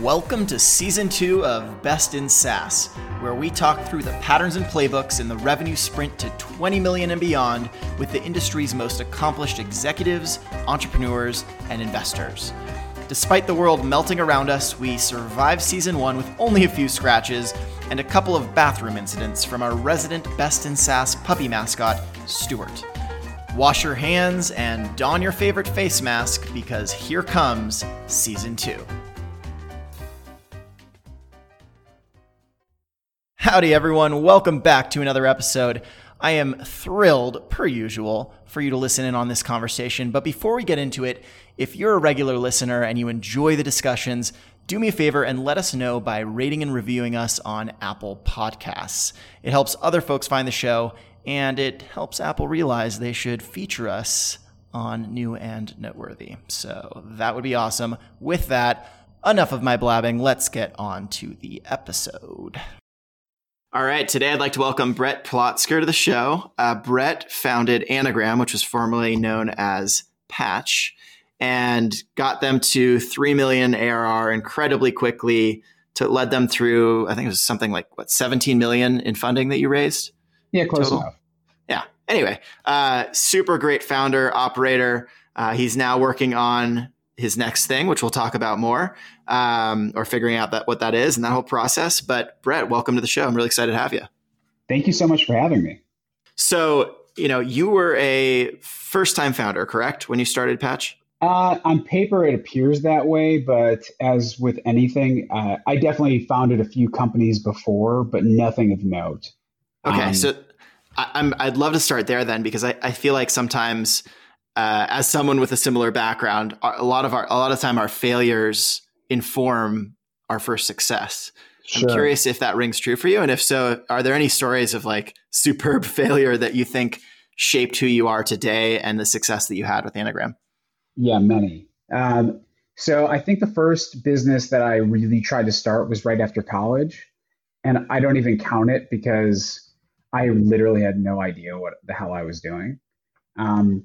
Welcome to season two of Best in SaaS, where we talk through the patterns and playbooks in the revenue sprint to 20 million and beyond with the industry's most accomplished executives, entrepreneurs, and investors. Despite the world melting around us, we survived season one with only a few scratches and a couple of bathroom incidents from our resident Best in SaaS puppy mascot, Stuart. Wash your hands and don your favorite face mask because here comes season two. Howdy, everyone. Welcome back to another episode. I am thrilled, per usual, for you to listen in on this conversation. But before we get into it, if you're a regular listener and you enjoy the discussions, do me a favor and let us know by rating and reviewing us on Apple Podcasts. It helps other folks find the show and it helps Apple realize they should feature us on New and Noteworthy. So that would be awesome. With that, enough of my blabbing. Let's get on to the episode. All right, today I'd like to welcome Brett Plotzker to the show. Uh, Brett founded Anagram, which was formerly known as Patch, and got them to 3 million ARR incredibly quickly to led them through, I think it was something like, what, 17 million in funding that you raised? Yeah, close total? enough. Yeah. Anyway, uh, super great founder, operator. Uh, he's now working on his next thing, which we'll talk about more, um, or figuring out that what that is and that whole process. But Brett, welcome to the show. I'm really excited to have you. Thank you so much for having me. So, you know, you were a first time founder, correct? When you started Patch? Uh, on paper, it appears that way, but as with anything, uh, I definitely founded a few companies before, but nothing of note. Okay, um, so I, am I'd love to start there then because I, I feel like sometimes uh, as someone with a similar background, a lot of our a lot of time our failures inform our first success. Sure. I'm curious if that rings true for you, and if so, are there any stories of like superb failure that you think shaped who you are today and the success that you had with Anagram? Yeah, many. Um, so I think the first business that I really tried to start was right after college, and I don't even count it because I literally had no idea what the hell I was doing. Um,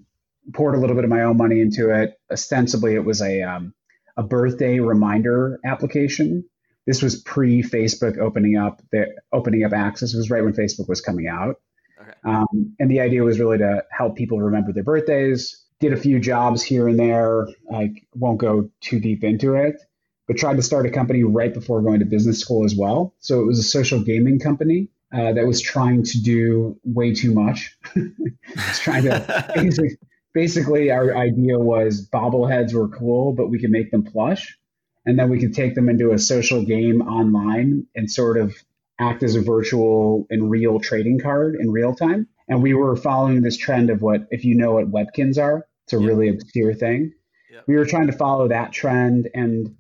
poured a little bit of my own money into it. Ostensibly, it was a um, a birthday reminder application. This was pre Facebook opening up the opening up access. It was right when Facebook was coming out. Okay. Um, and the idea was really to help people remember their birthdays. Did a few jobs here and there. I won't go too deep into it, but tried to start a company right before going to business school as well. So it was a social gaming company uh, that was trying to do way too much. it's trying to basically our idea was bobbleheads were cool, but we could make them plush. And then we could take them into a social game online and sort of act as a virtual and real trading card in real time. And we were following this trend of what, if you know what Webkinz are, it's a really obscure thing. We were trying to follow that trend. And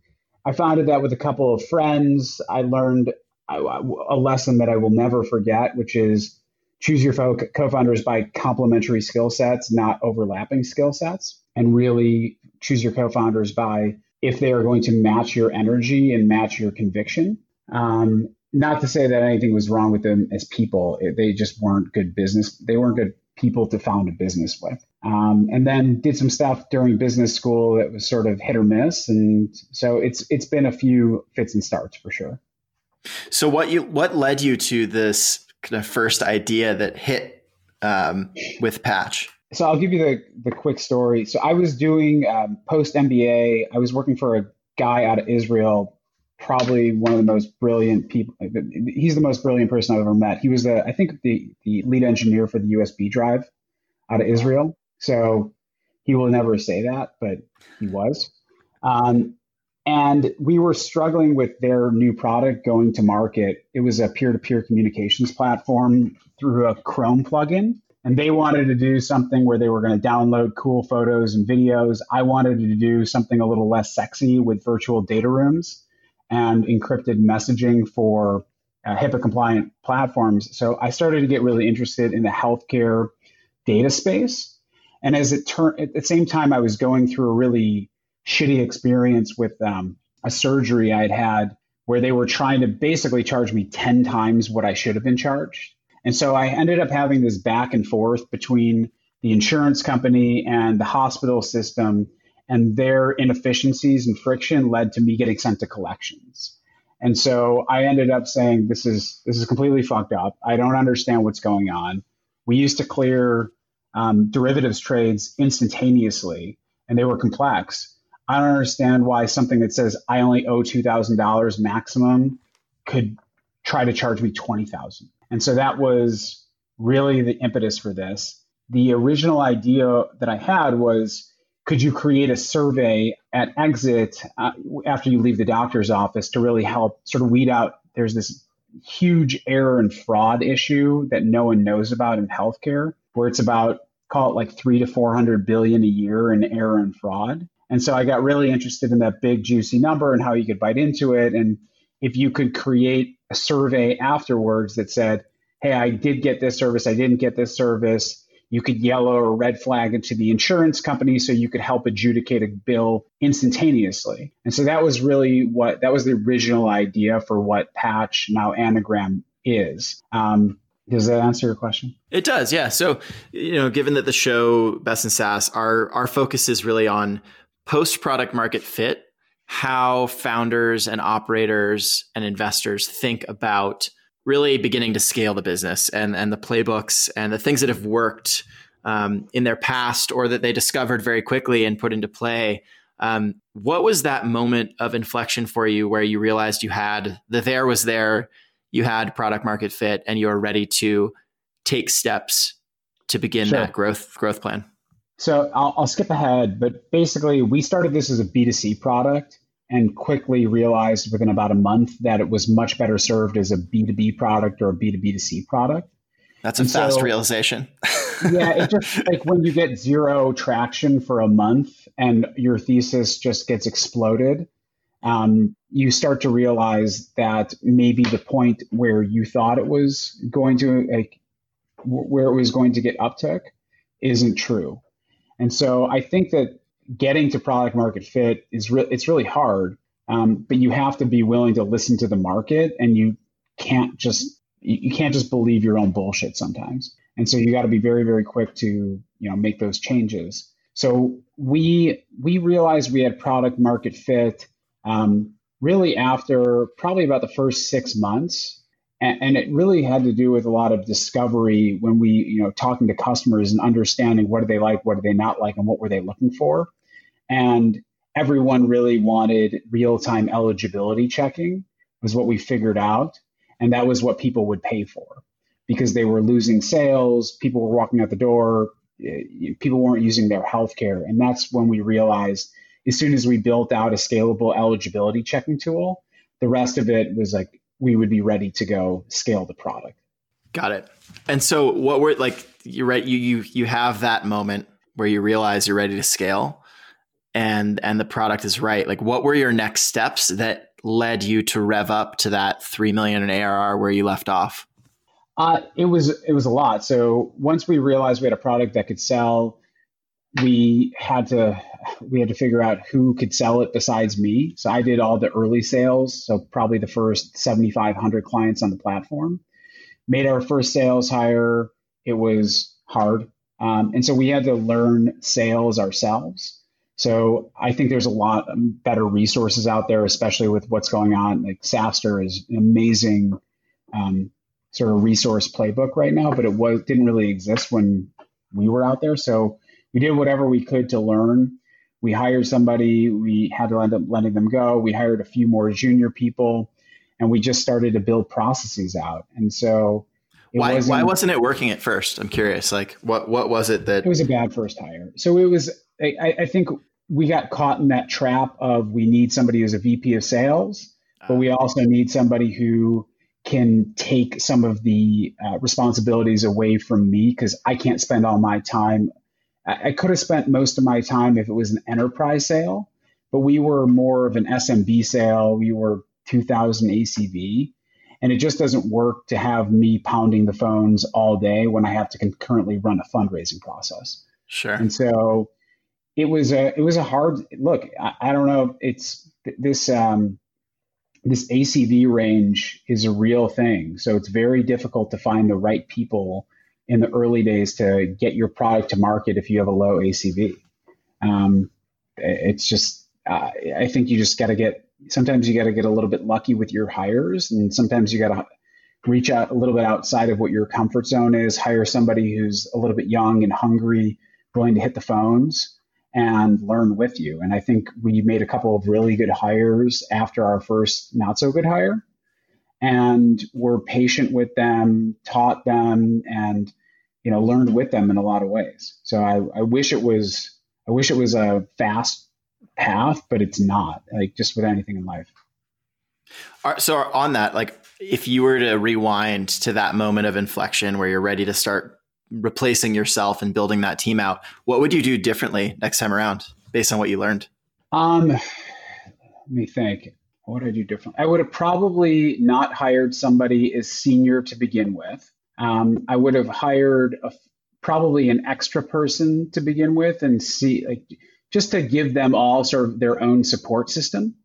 I founded that with a couple of friends. I learned a lesson that I will never forget, which is choose your co-founders by complementary skill sets, not overlapping skill sets, and really choose your co-founders by if they are going to match your energy and match your conviction. Um, not to say that anything was wrong with them as people; they just weren't good business. They weren't good people to found a business with. Um, and then did some stuff during business school that was sort of hit or miss, and so it's it's been a few fits and starts for sure. So what you what led you to this kind of first idea that hit um, with Patch? So I'll give you the the quick story. So I was doing um, post MBA. I was working for a guy out of Israel, probably one of the most brilliant people. He's the most brilliant person I've ever met. He was the I think the the lead engineer for the USB drive out of Israel. So he will never say that, but he was. Um, and we were struggling with their new product going to market. It was a peer to peer communications platform through a Chrome plugin. And they wanted to do something where they were going to download cool photos and videos. I wanted to do something a little less sexy with virtual data rooms and encrypted messaging for uh, HIPAA compliant platforms. So I started to get really interested in the healthcare data space. And as it turned, at the same time, I was going through a really shitty experience with um, a surgery I'd had where they were trying to basically charge me 10 times what I should have been charged. And so I ended up having this back and forth between the insurance company and the hospital system. and their inefficiencies and friction led to me getting sent to collections. And so I ended up saying, this is, this is completely fucked up. I don't understand what's going on. We used to clear um, derivatives trades instantaneously and they were complex. I don't understand why something that says I only owe $2,000 maximum could try to charge me 20,000. And so that was really the impetus for this. The original idea that I had was could you create a survey at exit uh, after you leave the doctor's office to really help sort of weed out there's this huge error and fraud issue that no one knows about in healthcare where it's about call it like 3 to 400 billion a year in error and fraud and so i got really interested in that big juicy number and how you could bite into it and if you could create a survey afterwards that said hey i did get this service i didn't get this service you could yellow or red flag it to the insurance company so you could help adjudicate a bill instantaneously. And so that was really what that was the original idea for what Patch now Anagram is. Um, does that answer your question? It does, yeah. So, you know, given that the show Best in SaaS, our our focus is really on post product market fit, how founders and operators and investors think about really beginning to scale the business and and the playbooks and the things that have worked um, in their past or that they discovered very quickly and put into play. Um, what was that moment of inflection for you where you realized you had the there was there, you had product market fit, and you were ready to take steps to begin sure. that growth growth plan? So I'll, I'll skip ahead, but basically we started this as a B2C product and quickly realized within about a month that it was much better served as a B2B product or a B2B2C product. That's a and fast so, realization. yeah, it just like when you get zero traction for a month and your thesis just gets exploded, um, you start to realize that maybe the point where you thought it was going to like where it was going to get uptick isn't true. And so I think that getting to product market fit is re- it's really hard, um, but you have to be willing to listen to the market, and you can't just you can't just believe your own bullshit sometimes. And so you got to be very very quick to you know make those changes. So we we realized we had product market fit um, really after probably about the first six months and, it really had to do with a lot of discovery when we you know talking to customers and understanding what do they like what do they not like and what were they looking for. And everyone really wanted real-time eligibility checking was what we figured out. And that was what people would pay for because they were losing sales people were walking out the door eh, people weren't using their healthcare. And that's when we realized as soon as we built out a scalable eligibility checking tool the rest of it was like we would be ready to go scale the product. Got it. And so what were like you're right you you you have that moment where you realize you're ready to scale and and the product is right. Like what were your next steps that led you to rev up to that 3 million in ARR where you left off? Uh, it was it was a lot. So once we realized we had a product that could sell we had to we had to figure out who could sell it besides me. So i did all the early sales so probably the first 7500 clients on the platform. Made our first sales hire. It was hard. Um, and so we had to learn sales ourselves. So I think there's a lot better resources out there, especially with what's going on. Like SaaStr is an amazing um, sort of resource playbook right now, but it was didn't really exist when we were out there. So we did whatever we could to learn. We hired somebody. We had to end up letting them go. We hired a few more junior people, and we just started to build processes out. And so why wasn't, why wasn't it working at first? I'm curious. Like what what was it that it was a bad first hire. So it was I, I think we got caught in that trap of we need somebody who's a VP of sales, but we also need somebody who can take some of the uh, responsibilities away from me because I can't spend all my time. I, I could have spent most of my time if it was an enterprise sale, but we were more of an SMB sale. We were 2000 ACV. And it just doesn't work to have me pounding the phones all day when I have to concurrently run a fundraising process. Sure. And so it was a it was a hard look. I, I don't know. It's this um, this ACV range is a real thing. So it's very difficult to find the right people in the early days to get your product to market if you have a low ACV. Um, it's just uh, I think you just got to get sometimes you got to get a little bit lucky with your hires, and sometimes you got to reach out a little bit outside of what your comfort zone is. Hire somebody who's a little bit young and hungry, willing to hit the phones and learn with you. And I think we made a couple of really good hires after our first not so good hire. And we're patient with them, taught them, and you know, learned with them in a lot of ways. So I, I wish it was I wish it was a fast path, but it's not. Like just with anything in life. So on that, like if you were to rewind to that moment of inflection where you're ready to start replacing yourself and building that team out, what would you do differently next time around based on what you learned? Um, let me think. What would I do differently? I would have probably not hired somebody as senior to begin with. Um, I would have hired a, probably an extra person to begin with and see like just to give them all sort of their own support system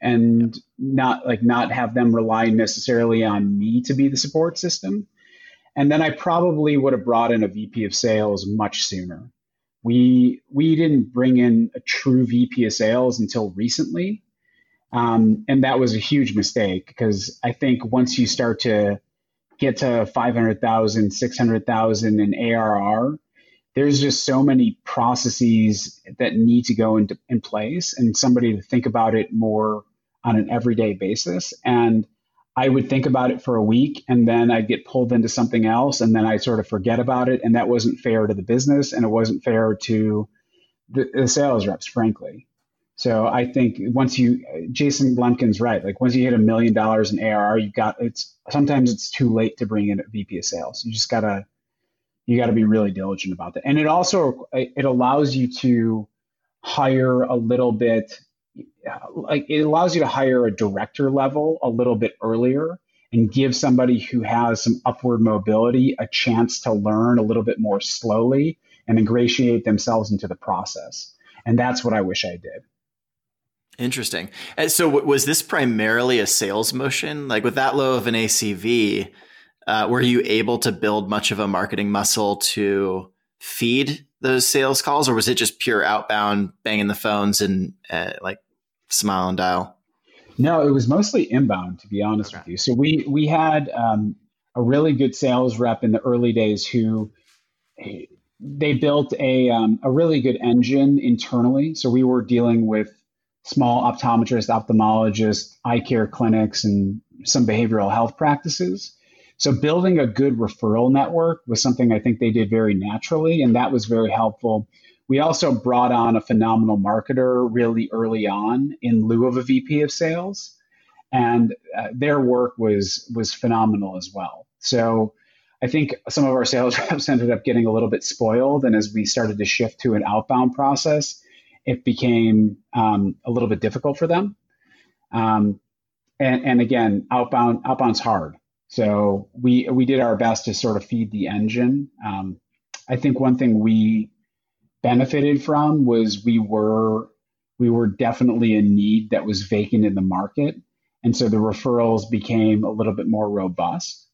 and not like not have them rely necessarily on me to be the support system. And then I probably would have brought in a VP of sales much sooner. We we didn't bring in a true VP of sales until recently. Um, and that was a huge mistake because I think once you start to get to 500,000, 600,000 in ARR, there's just so many processes that need to go into in place and somebody to think about it more on an everyday basis. And I would think about it for a week and then I'd get pulled into something else and then I sort of forget about it. And that wasn't fair to the business and it wasn't fair to the, the sales reps, frankly. So I think once you, Jason Lemkin's right. Like once you hit a million dollars in ARR, you got it's sometimes it's too late to bring in a VP of sales. You just gotta you got to be really diligent about that. And it also it allows you to hire a little bit like it allows you to hire a director level a little bit earlier and give somebody who has some upward mobility a chance to learn a little bit more slowly and ingratiate themselves into the process. And that's what I wish I did. Interesting. And so, was this primarily a sales motion? Like with that low of an ACV, uh, were you able to build much of a marketing muscle to feed those sales calls, or was it just pure outbound, banging the phones and uh, like smile and dial? No, it was mostly inbound, to be honest okay. with you. So we we had um, a really good sales rep in the early days who they built a um, a really good engine internally. So we were dealing with small optometrists, ophthalmologists, eye care clinics, and some behavioral health practices. So building a good referral network was something I think they did very naturally, and that was very helpful. We also brought on a phenomenal marketer really early on in lieu of a VP of sales, and uh, their work was was phenomenal as well. So I think some of our sales reps ended up getting a little bit spoiled, and as we started to shift to an outbound process, it became um, a little bit difficult for them. Um, and, and again, outbound outbound's hard. So we we did our best to sort of feed the engine. Um, I think one thing we benefited from was we were we were definitely a need that was vacant in the market, and so the referrals became a little bit more robust.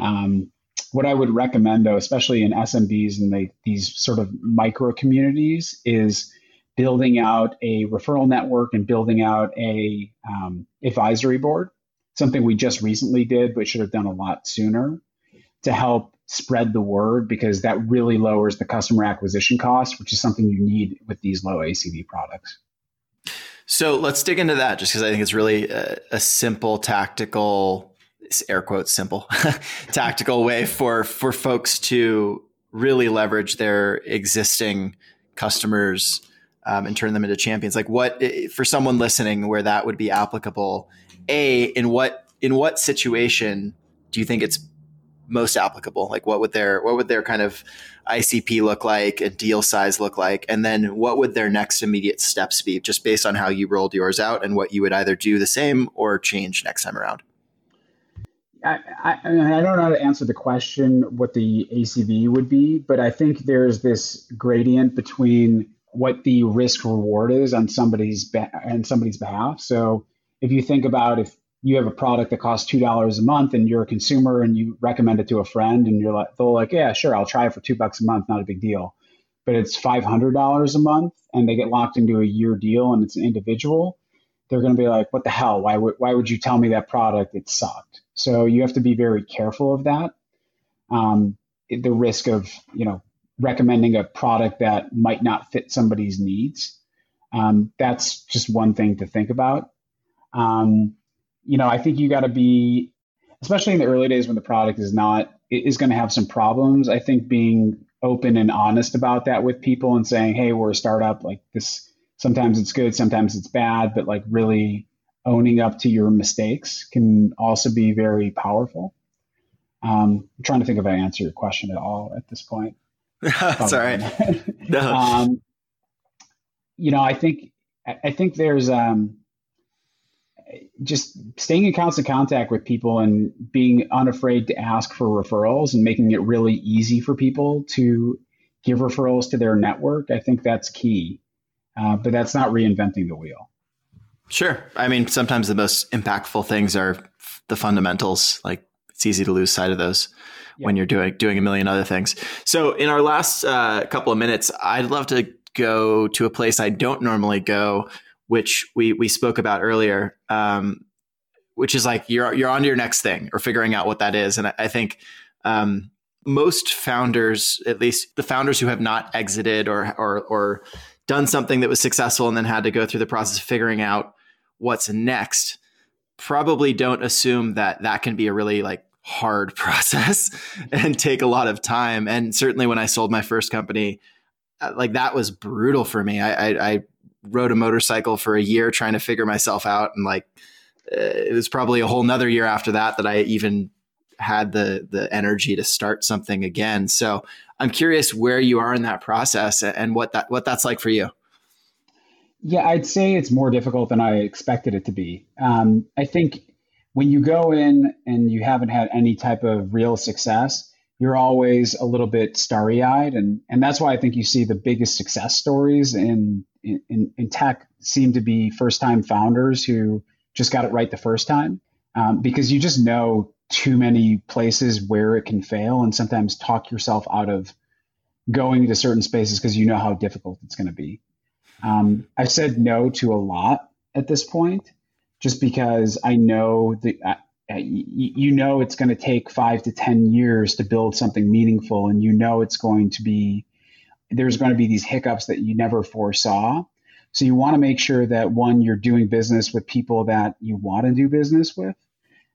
Um, what I would recommend, though, especially in SMBs and the, these sort of micro communities, is building out a referral network and building out a um, advisory board something we just recently did, but should have done a lot sooner to help spread the word because that really lowers the customer acquisition cost, which is something you need with these low ACV products. So let's dig into that just because I think it's really a, a simple, tactical, air quotes, simple, tactical way for, for folks to really leverage their existing customers um, and turn them into champions. Like what, for someone listening where that would be applicable, a in what in what situation do you think it's most applicable? Like what would their what would their kind of ICP look like and deal size look like? And then what would their next immediate steps be just based on how you rolled yours out and what you would either do the same or change next time around? I, I, I don't know how to answer the question what the ACV would be, but I think there's this gradient between what the risk reward is on somebody's be- somebody's behalf. So if you think about if you have a product that costs two dollars a month and you're a consumer and you recommend it to a friend and you're like they're like yeah sure I'll try it for two bucks a month not a big deal but it's $500 a month and they get locked into a year deal and it's an individual, they're going to be like, what the hell? Why would, why would you tell me that product? It sucked. So you have to be very careful of that. Um, the risk of, you know, recommending a product that might not fit somebody's needs. Um, that's just one thing to think about. Um, you know, I think you got to be, especially in the early days when the product is not is going to have some problems. I think being open and honest about that with people and saying, "Hey, we're a startup. Like this, sometimes it's good, sometimes it's bad, but like really owning up to your mistakes can also be very powerful." Um, I'm trying to think if I answer your question at all at this point. That's all right. no. um, you know, I think I think there's um, just staying in constant contact with people and being unafraid to ask for referrals and making it really easy for people to give referrals to their network. I think that's key, uh, but that's not reinventing the wheel. Sure. I mean, sometimes the most impactful things are the fundamentals. Like it's easy to lose sight of those yeah. when you're doing doing a million other things. So, in our last uh, couple of minutes, I'd love to go to a place I don't normally go, which we we spoke about earlier, um, which is like you're you're on to your next thing or figuring out what that is. And I, I think um, most founders, at least the founders who have not exited or or or done something that was successful and then had to go through the process of figuring out what's next, probably don't assume that that can be a really like hard process and take a lot of time. And certainly when I sold my first company, uh, like that was brutal for me. I, I, I rode a motorcycle for a year trying to figure myself out and like uh, it was probably a whole nother year after that that i even had the the energy to start something again so i'm curious where you are in that process and what that what that's like for you yeah i'd say it's more difficult than i expected it to be um, i think when you go in and you haven't had any type of real success you're always a little bit starry eyed. And, and that's why I think you see the biggest success stories in, in, in tech seem to be first time founders who just got it right the first time. Um, because you just know too many places where it can fail and sometimes talk yourself out of going to certain spaces because you know how difficult it's going to be. Um, I've said no to a lot at this point just because I know that you know it's going to take five to 10 years to build something meaningful, and you know it's going to be, there's going to be these hiccups that you never foresaw. So you want to make sure that one, you're doing business with people that you want to do business with,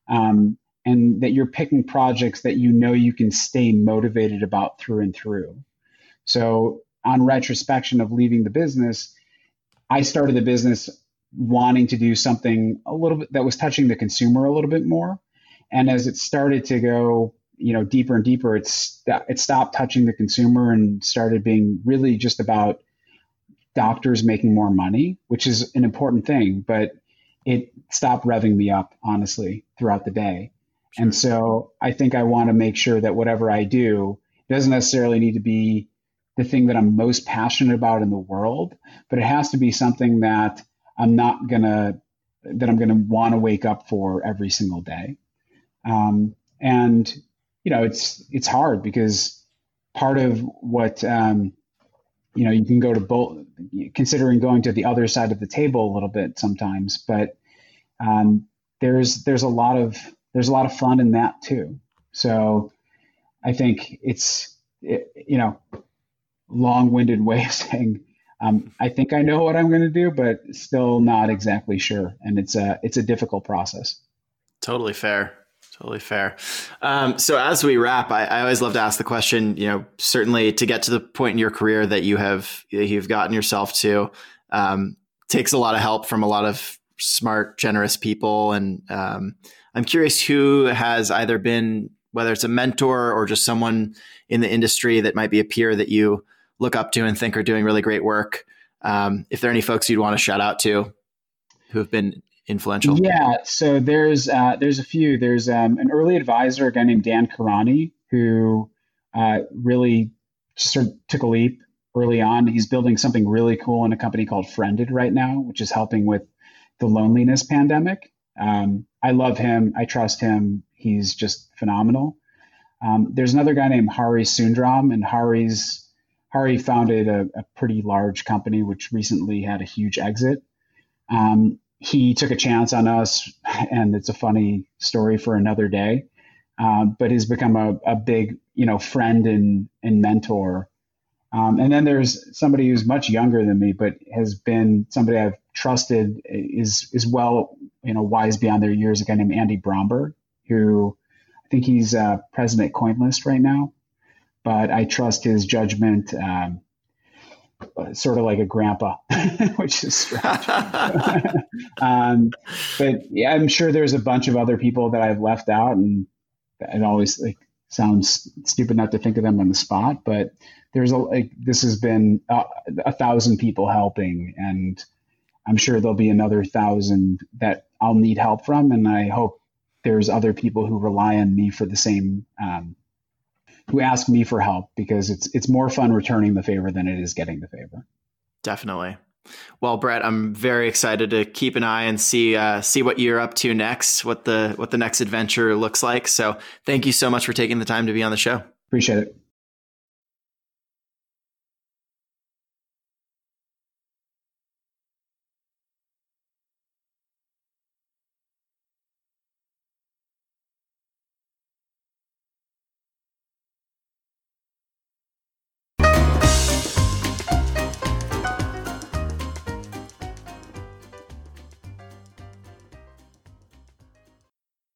um, and that you're picking projects that you know you can stay motivated about through and through. So on retrospection of leaving the business, I started the business wanting to do something a little bit that was touching the consumer a little bit more. And as it started to go, you know, deeper and deeper, it's it stopped touching the consumer and started being really just about doctors making more money, which is an important thing, but it stopped revving me up honestly throughout the day. Sure. And so I think I want to make sure that whatever I do doesn't necessarily need to be the thing that I'm most passionate about in the world, but it has to be something that I'm not gonna that I'm gonna want to wake up for every single day. Um, and you know, it's it's hard because part of what um, you know you can go to both considering going to the other side of the table a little bit sometimes, but um, there's there's a lot of there's a lot of fun in that too. So I think it's it, you know long-winded way of saying um, I think I know what I'm going to do, but still not exactly sure. And it's a it's a difficult process. Totally fair. Totally fair. Um, so as we wrap, I, I, always love to ask the question. You know, certainly to get to the point in your career that you have you've gotten yourself to um, takes a lot of help from a lot of smart, generous people. And um, I'm curious who has either been whether it's a mentor or just someone in the industry that might be a peer that you look up to and think are doing really great work. Um, if there are any folks you'd want to shout out to who have been influential. Yeah, so there's uh, there's a few. There's um, an early advisor, a guy named Dan Karani, who uh, really sort of took a leap early on. He's building something really cool in a company called Friended right now, which is helping with the loneliness pandemic. Um, I love him. I trust him. He's just phenomenal. Um, there's another guy named Hari Sundram, and Hari's Hari founded a, a, pretty large company which recently had a huge exit. Um, he took a chance on us, and it's a funny story for another day. Uh, but has become a, a big, you know, friend and and mentor. Um, and then there's somebody who's much younger than me, but has been somebody I've trusted is is well, you know, wise beyond their years. A guy named Andy Bromberg, who I think he's uh, president at CoinList right now, but I trust his judgment. Um, sort of like a grandpa, which is strange. um, but yeah, I'm sure there's a bunch of other people that I've left out, and it always like sounds stupid not to think of them on the spot. But there's a like this has been a, a thousand people helping, and I'm sure there'll be another thousand that I'll need help from, and I hope there's other people who rely on me for the same um, who ask me for help because it's it's more fun returning the favor than it is getting the favor. Definitely. Well, Brett, I'm very excited to keep an eye and see uh, see what you're up to next, what the what the next adventure looks like. So, thank you so much for taking the time to be on the show. Appreciate it.